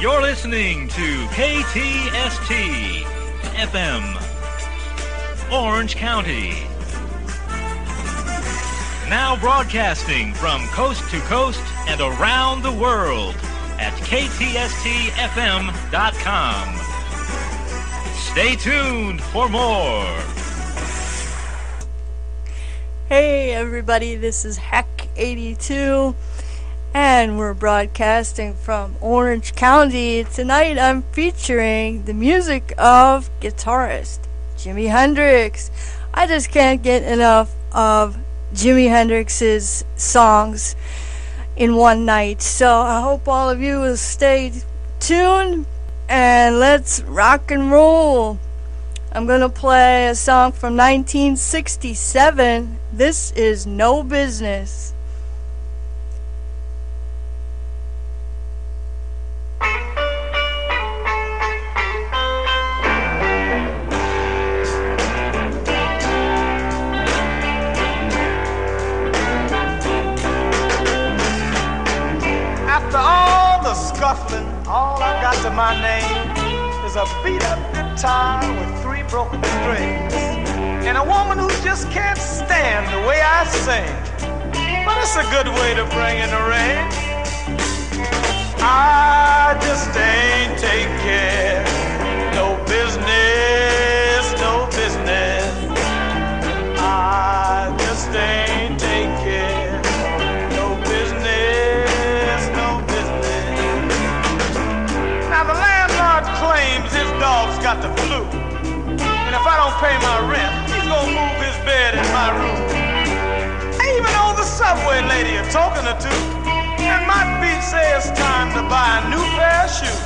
You're listening to KTST FM, Orange County. Now broadcasting from coast to coast and around the world at KTSTFM.com. Stay tuned for more. Hey everybody, this is Hack82 and we're broadcasting from Orange County. Tonight I'm featuring the music of guitarist Jimi Hendrix. I just can't get enough of Jimi Hendrix's songs in one night. So I hope all of you will stay tuned and let's rock and roll. I'm going to play a song from 1967. This is No Business. To my name is a beat up guitar with three broken strings. And a woman who just can't stand the way I sing. But it's a good way to bring in the rain. I just ain't care. No business, pay my rent, he's gonna move his bed in my room. I even owe the subway lady a token or two. And my feet say it's time to buy a new pair of shoes.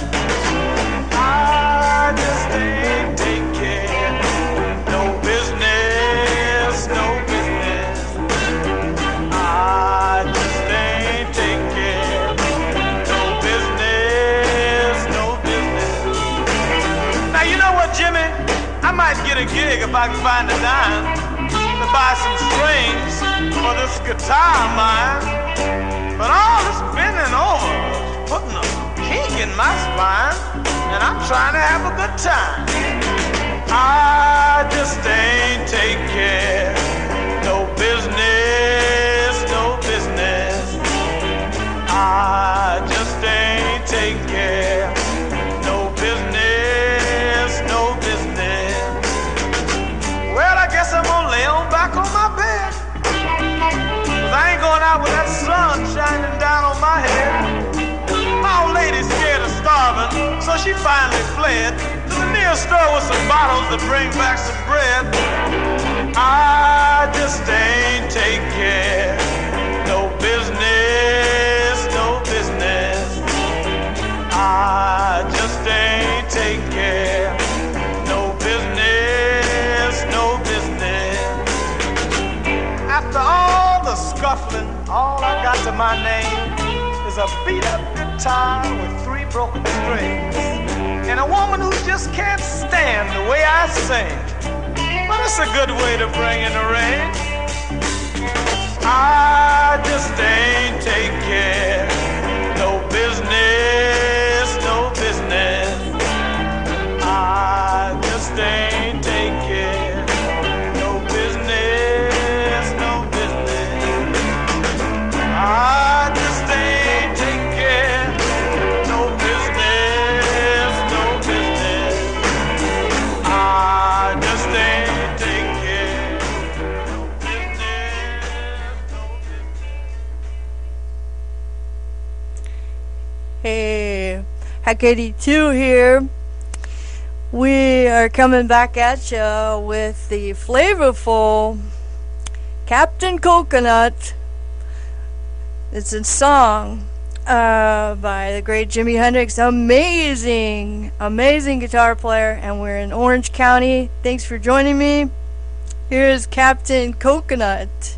I just ain't get a gig if I can find a dime to buy some strings for this guitar of mine. But all this bending over is putting a kink in my spine, and I'm trying to have a good time. I just ain't care. No business, no business. I just ain't take Out with that sun shining down on my head. My old lady's scared of starving, so she finally fled to the nearest store with some bottles to bring back some bread. I just ain't take care. No business, no business. I just ain't take care. No business, no business. After all the scuffling, all I got to my name is a beat up guitar with three broken strings. And a woman who just can't stand the way I sing. But it's a good way to bring in the rain. I just ain't care. No business, Hey, Hack82 here. We are coming back at you with the flavorful Captain Coconut. It's a song uh, by the great Jimi Hendrix. Amazing, amazing guitar player. And we're in Orange County. Thanks for joining me. Here's Captain Coconut.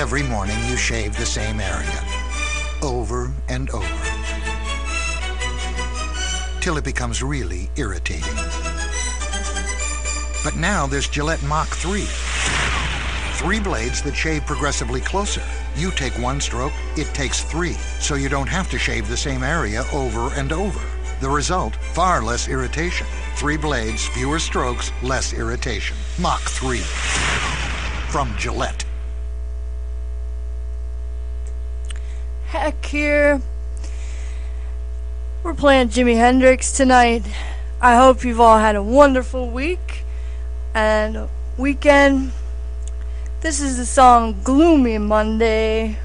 Every morning you shave the same area, over and over, till it becomes really irritating. But now there's Gillette Mach 3. Three blades that shave progressively closer. You take one stroke, it takes three, so you don't have to shave the same area over and over. The result, far less irritation. Three blades, fewer strokes, less irritation. Mach 3. From Gillette. Heck here. We're playing Jimi Hendrix tonight. I hope you've all had a wonderful week and weekend. This is the song Gloomy Monday.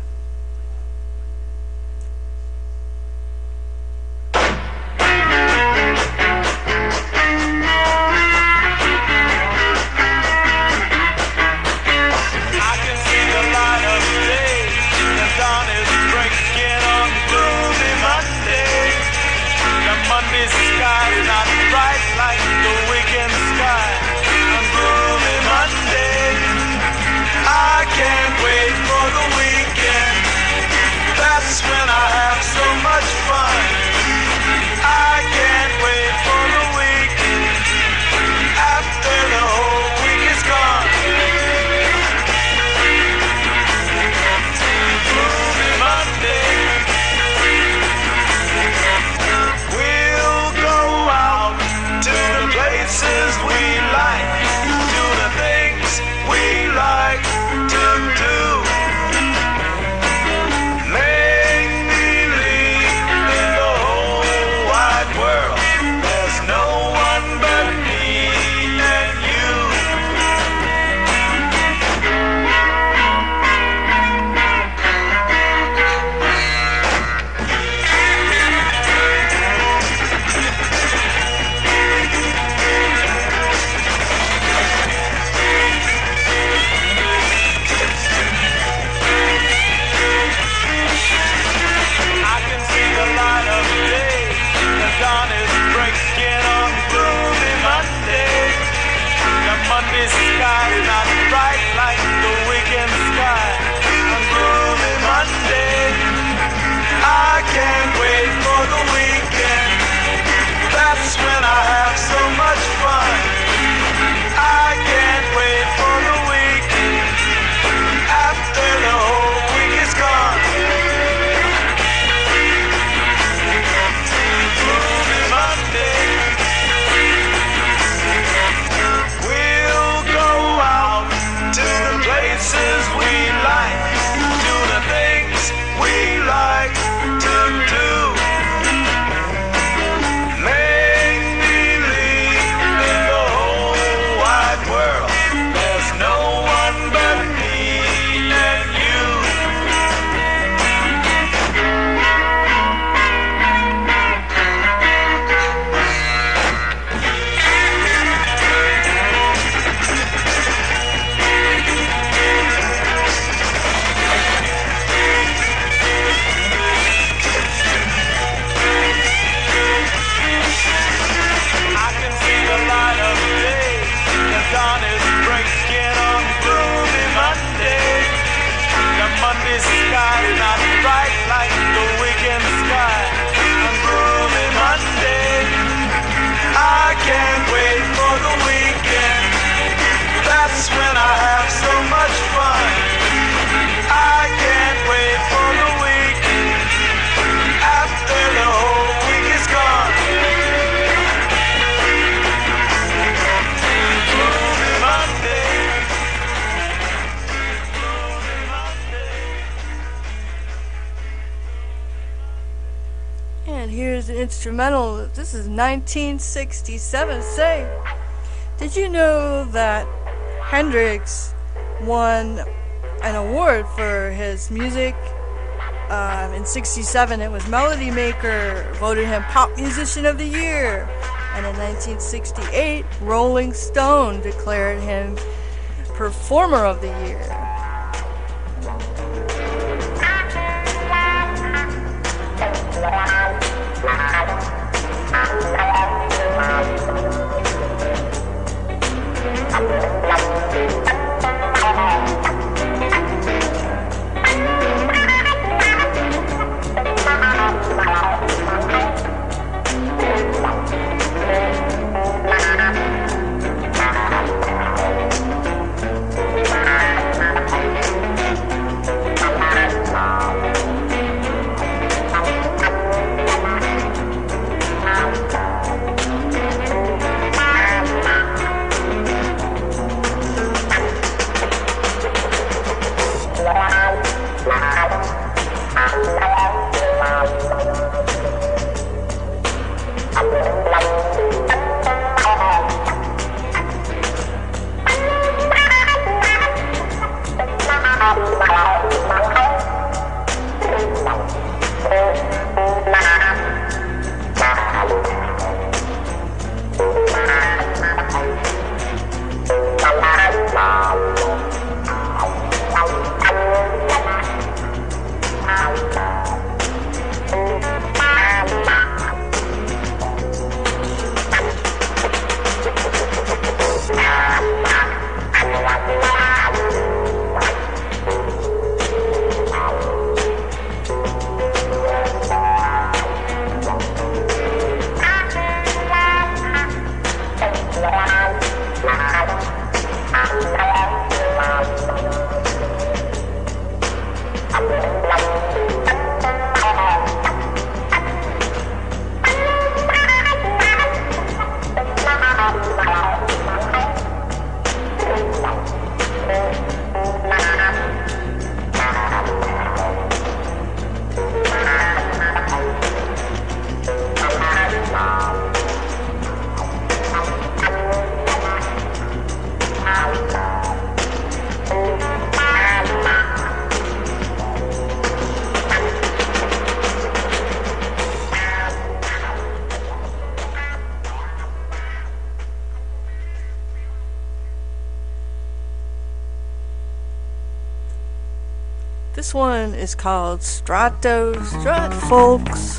Instrumental. This is 1967. Say, did you know that Hendrix won an award for his music? Um, in 67, it was Melody Maker voted him Pop Musician of the Year. And in 1968, Rolling Stone declared him Performer of the Year. One is called Strato Strut, folks.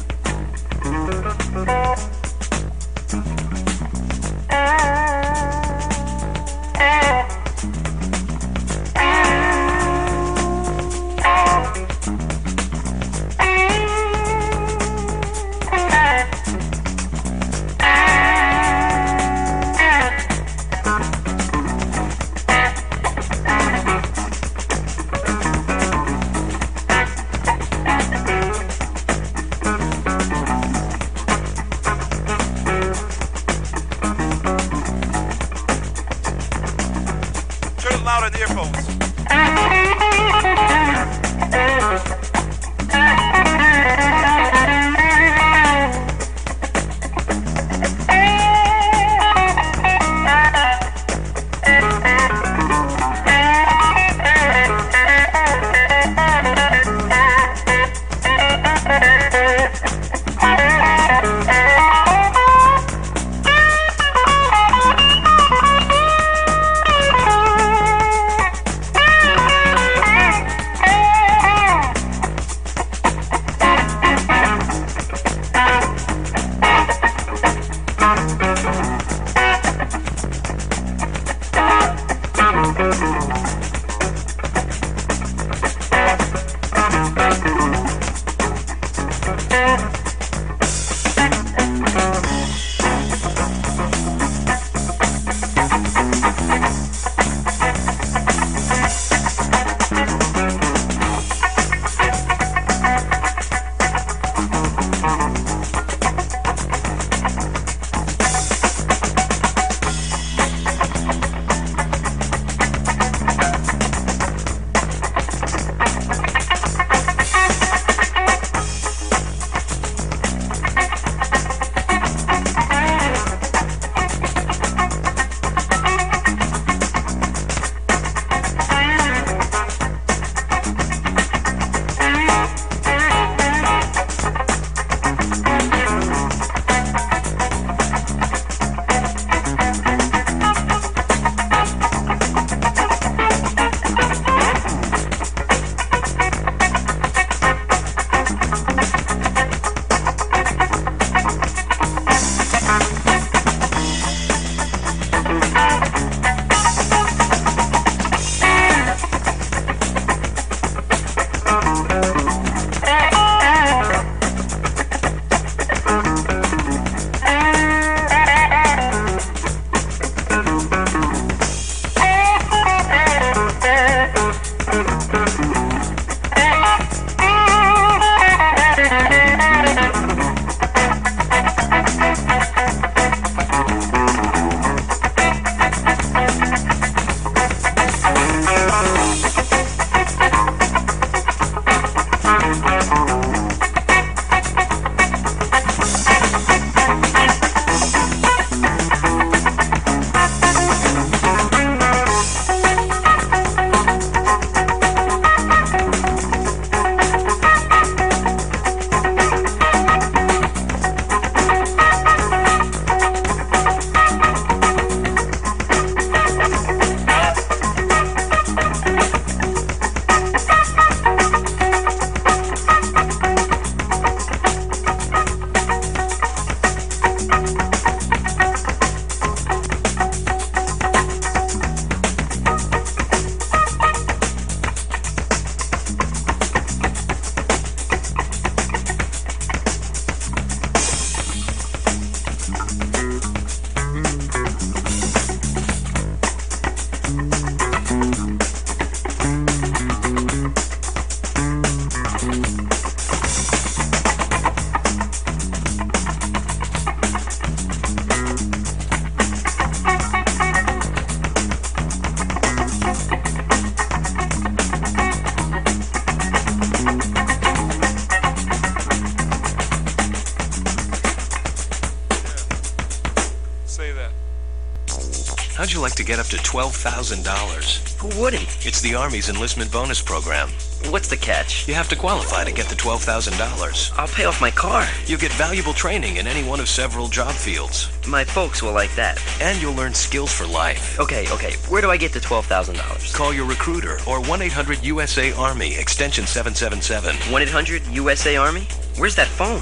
$12,000? Who wouldn't? It's the Army's enlistment bonus program. What's the catch? You have to qualify to get the $12,000. I'll pay off my car. You'll get valuable training in any one of several job fields. My folks will like that. And you'll learn skills for life. Okay, okay. Where do I get the $12,000? Call your recruiter or 1 800 USA Army, extension 777. 1 800 USA Army? Where's that phone?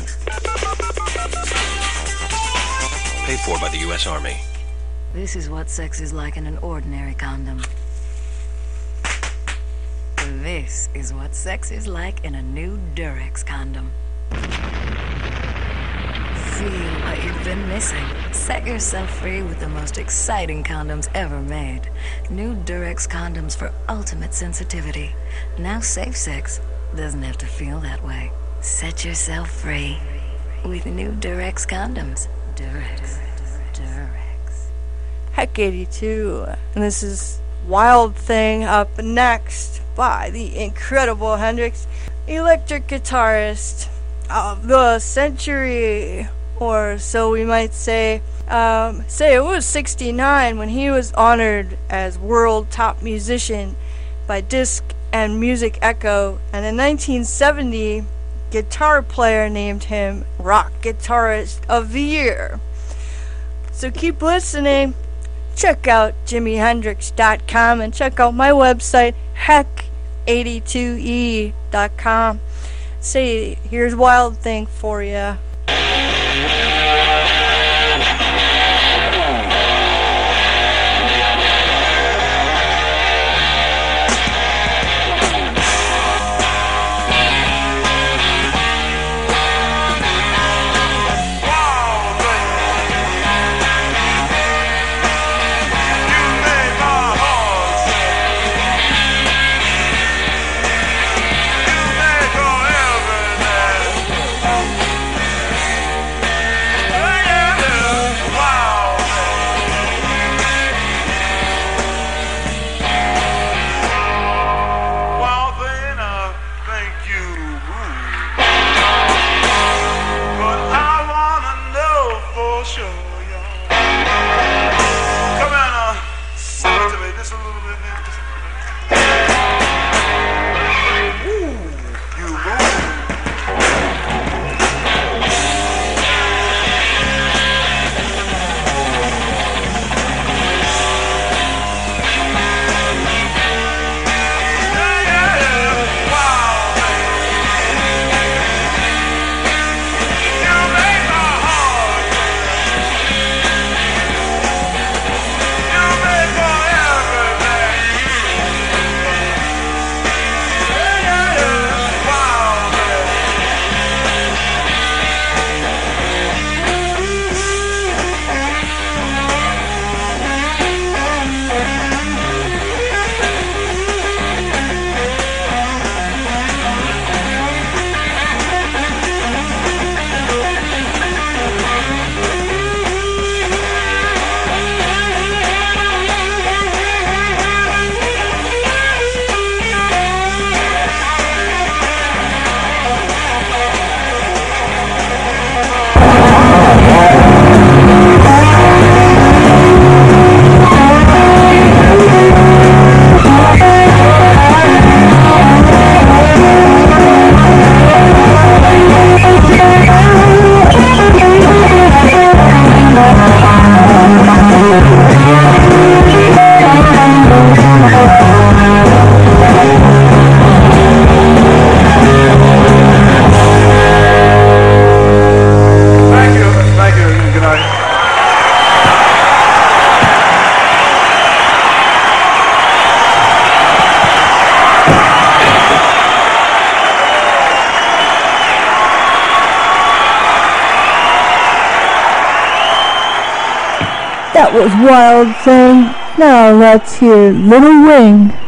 Paid for by the U.S. Army. This is what sex is like in an ordinary condom. This is what sex is like in a new Durex condom. Feel what you've been missing. Set yourself free with the most exciting condoms ever made. New Durex condoms for ultimate sensitivity. Now safe sex doesn't have to feel that way. Set yourself free with new Durex condoms. Durex. Durex. Heck 82. And this is Wild Thing up next by the incredible Hendrix, electric guitarist of the century, or so we might say. Um, say it was 69 when he was honored as world top musician by Disc and Music Echo, and in 1970, Guitar Player named him Rock Guitarist of the Year. So keep listening. Check out JimiHendrix.com and check out my website, heck82e.com. See, here's Wild Thing for you. Wild Thing. Now let's hear Little Wing.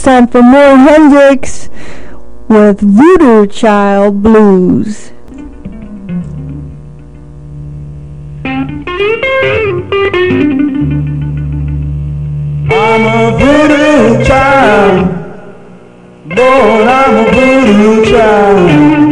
It's time for more Hendrix with Voodoo Child Blues. I'm a voodoo child. Lord, I'm a voodoo child.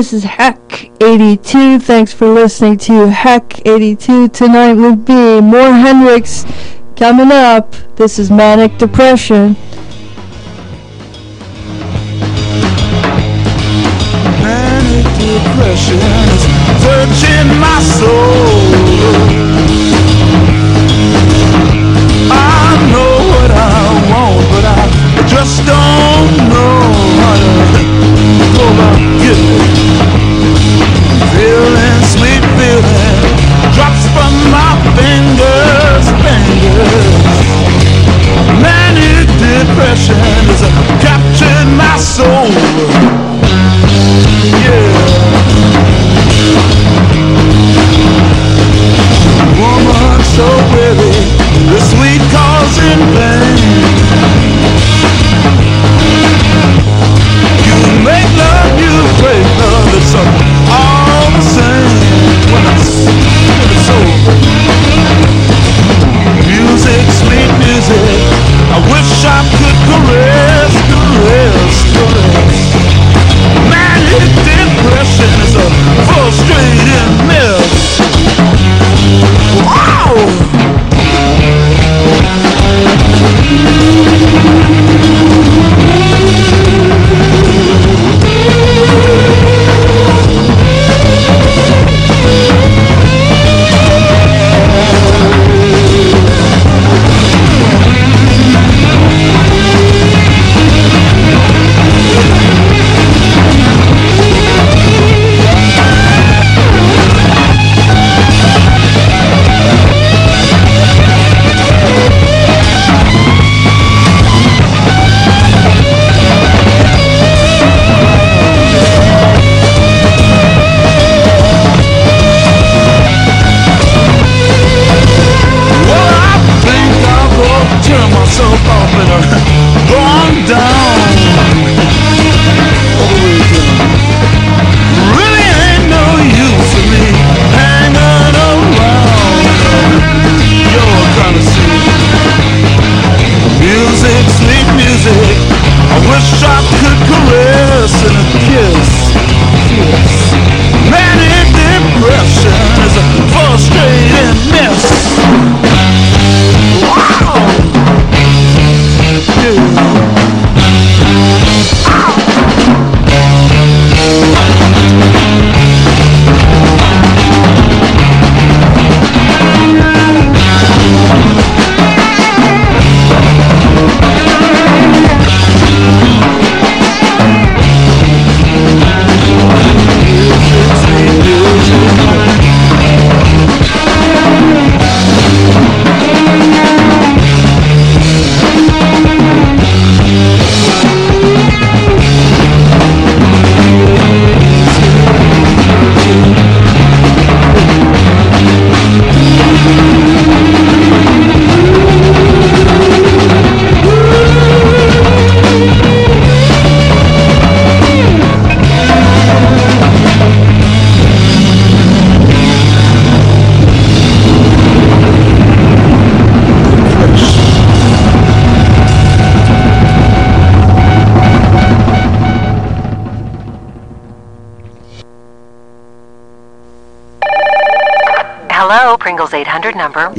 This is Hack82. Thanks for listening to Hack82 tonight with be more Hendrix. Coming up, this is Manic Depression. Manic depression searching my soul. Depression has captured my soul.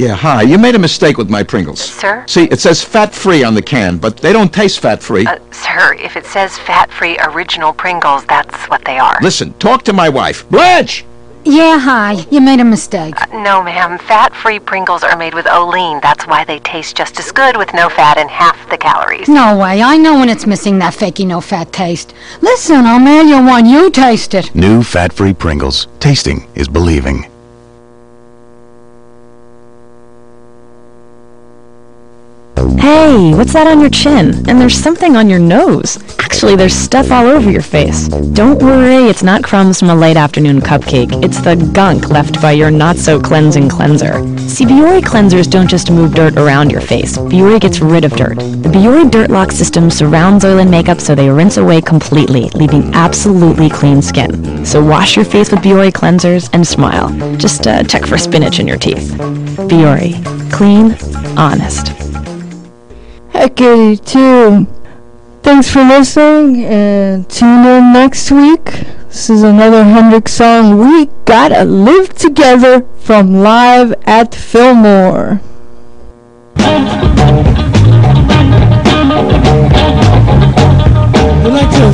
Yeah, hi. You made a mistake with my Pringles. Sir? See, it says fat-free on the can, but they don't taste fat-free. Uh, sir, if it says fat-free original Pringles, that's what they are. Listen, talk to my wife. Blanche! Yeah, hi. You made a mistake. No, ma'am. Fat-free Pringles are made with Olean. That's why they taste just as good with no fat and half the calories. No way. I know when it's missing that fakey no fat taste. Listen, I'll mail you one. You taste it. New fat-free Pringles. Tasting is believing. Hey, what's that on your chin? And there's something on your nose. Actually, there's stuff all over your face. Don't worry, it's not crumbs from a late afternoon cupcake. It's the gunk left by your not-so-cleansing cleanser. See, Biore cleansers don't just move dirt around your face. Biore gets rid of dirt. The Biore Dirt Lock system surrounds oil and makeup so they rinse away completely, leaving absolutely clean skin. So wash your face with Biore cleansers and smile. Just uh, check for spinach in your teeth. Biore. Clean, honest. Heck 82. Thanks for listening and tune in next week. This is another Hendrix song. We gotta live together from live at Fillmore. We'd like to,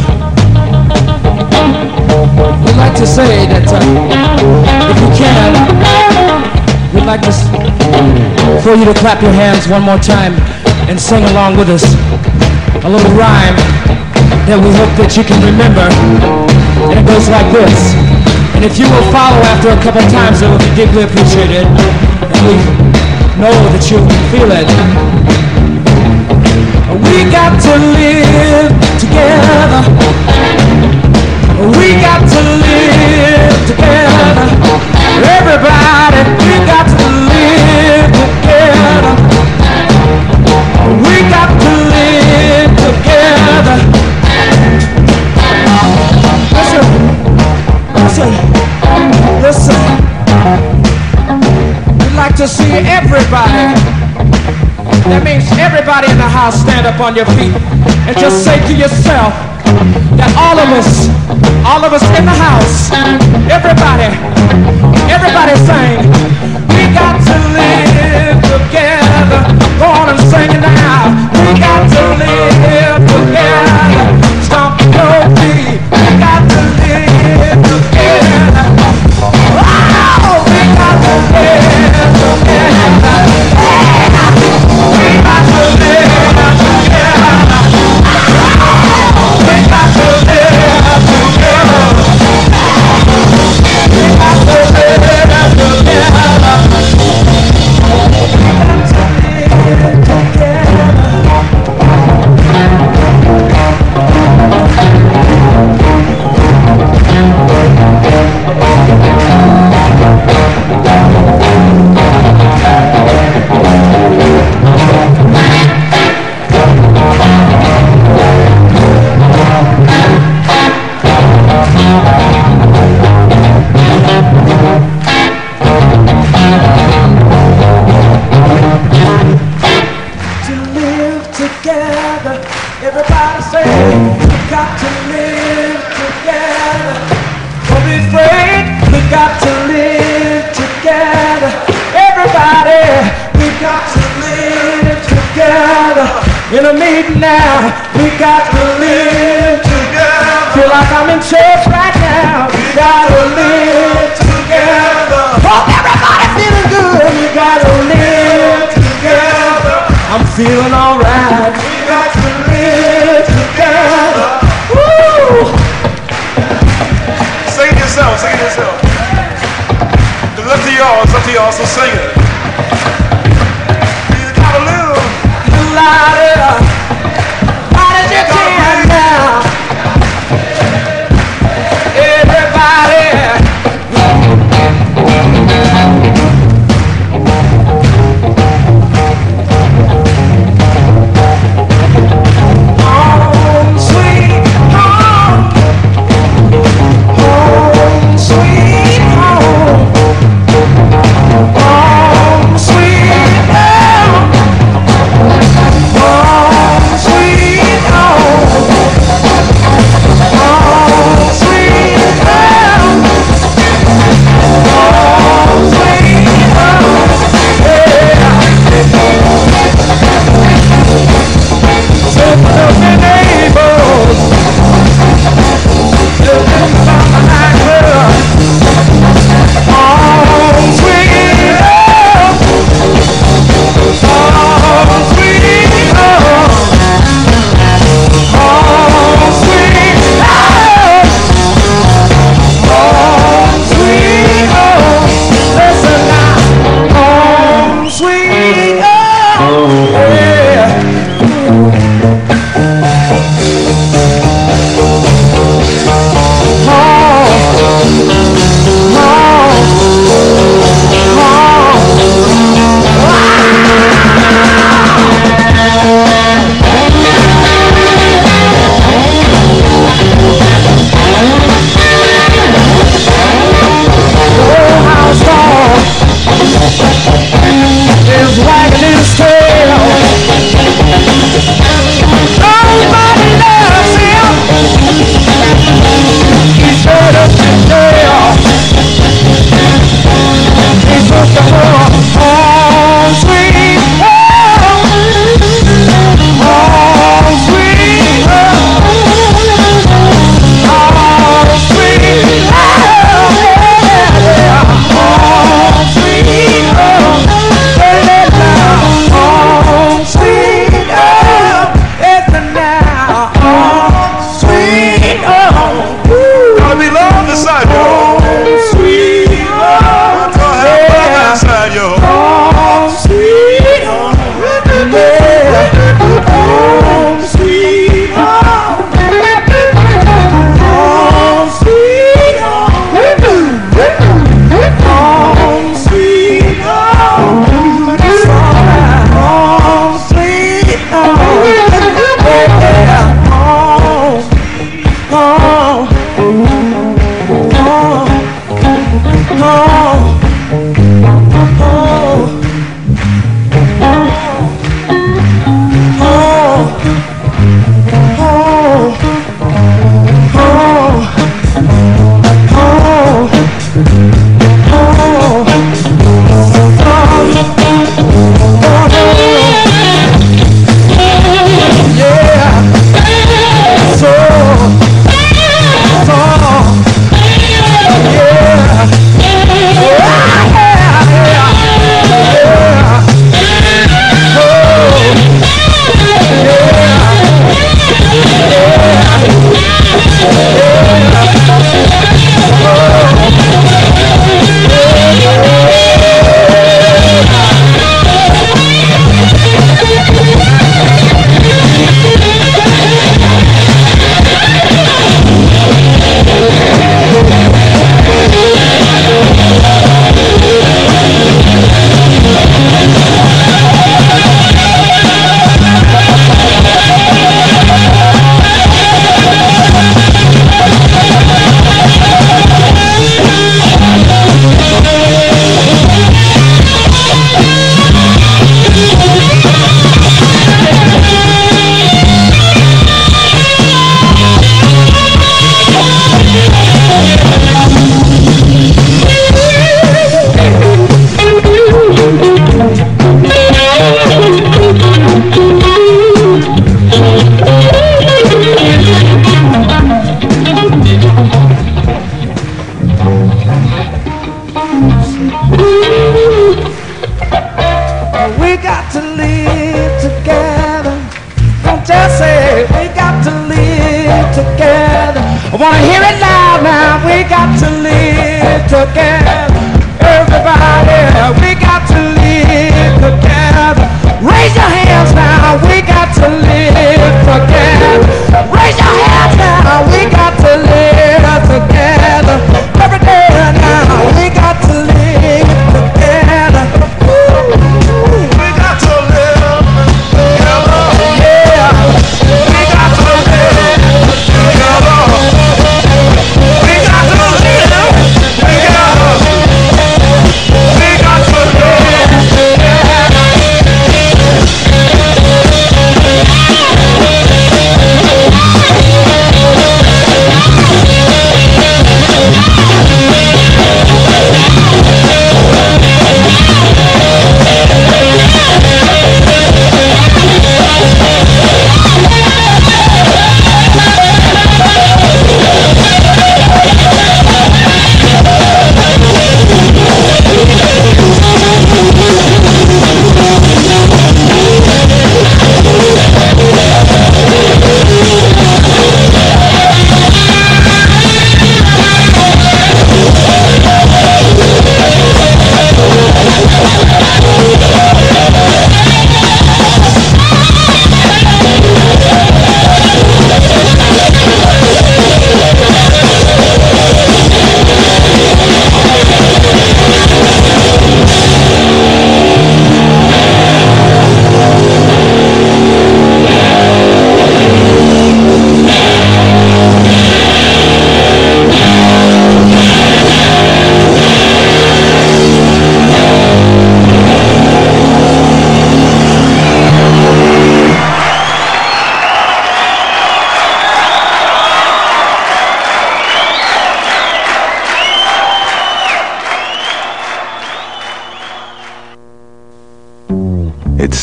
we'd like to say that uh, if you can, we'd like to, for you to clap your hands one more time and sing along with us a little rhyme that we hope that you can remember. And it goes like this. And if you will follow after a couple times, it will be deeply appreciated. And we know that you feel it. We got to live together. We got to live together. Everybody, we got to live to see everybody. That means everybody in the house stand up on your feet and just say to yourself that all of us, all of us in the house, everybody, everybody saying, we got to live together. Go on and sing it now. We got to live together. Stomp your feet.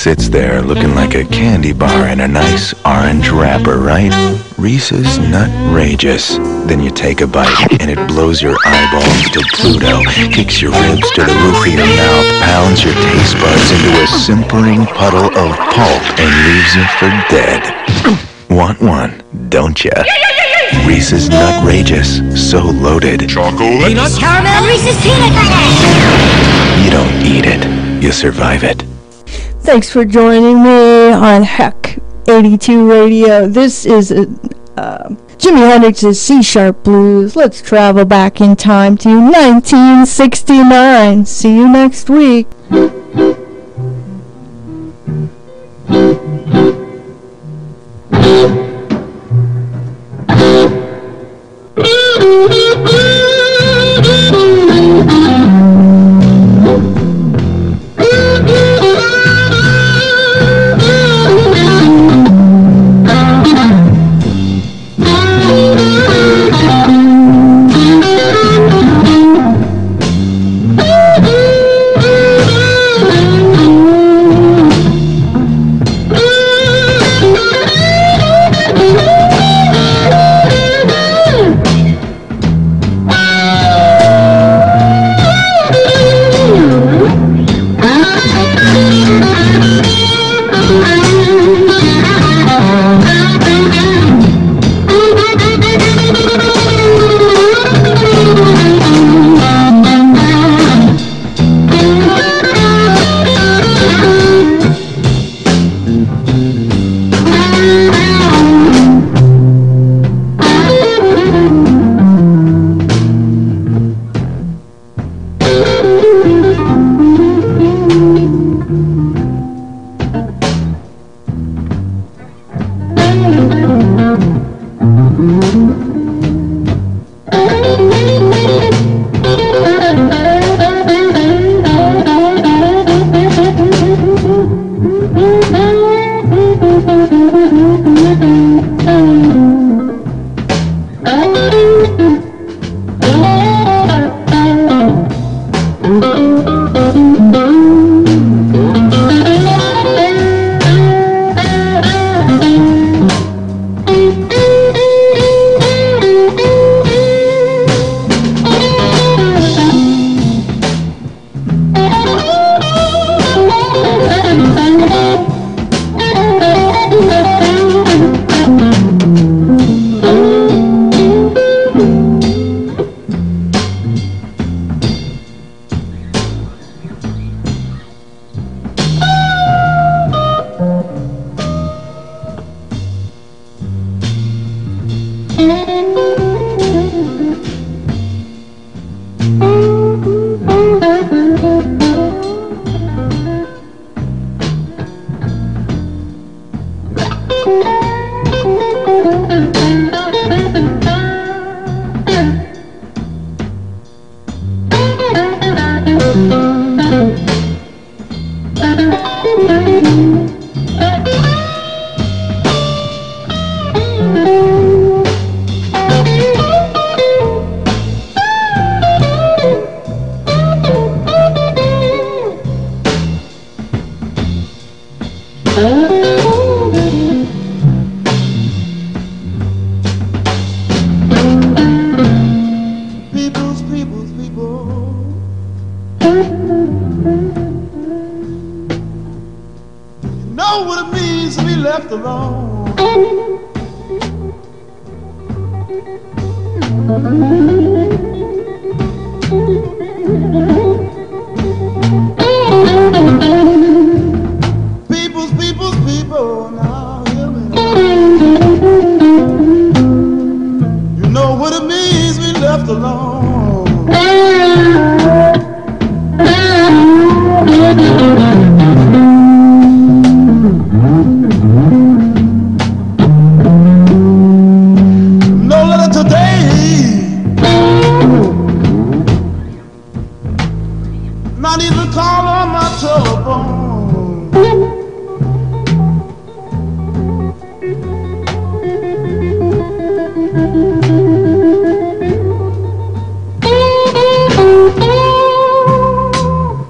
Sits there looking like a candy bar in a nice orange wrapper, right? Reese's Nutrageous. Then you take a bite and it blows your eyeballs to Pluto, kicks your ribs to the roof of your mouth, pounds your taste buds into a simpering puddle of pulp and leaves you for dead. Want one, don't ya? Reese's Nutrageous. So loaded. Chocolate. Peanut caramel Reese's peanut butter. You don't eat it, you survive it. Thanks for joining me on Heck 82 Radio. This is uh, uh, Jimi Hendrix's C Sharp Blues. Let's travel back in time to 1969. See you next week.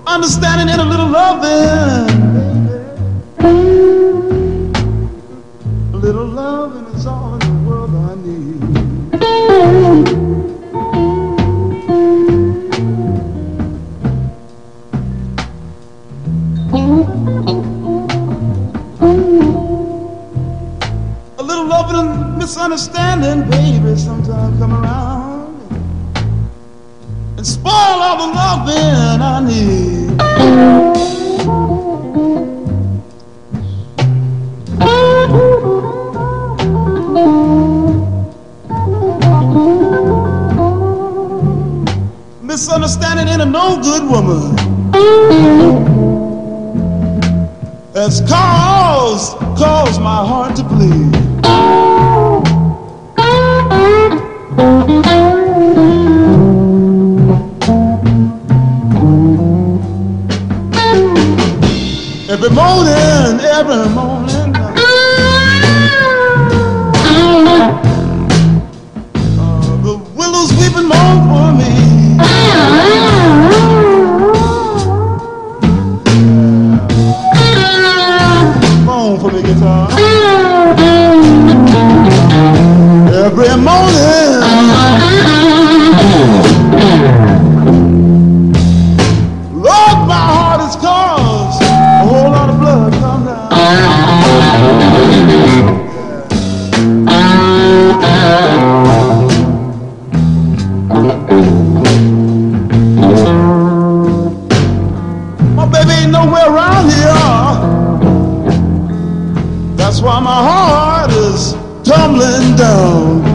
Understanding and a little loving. why my heart is tumbling down.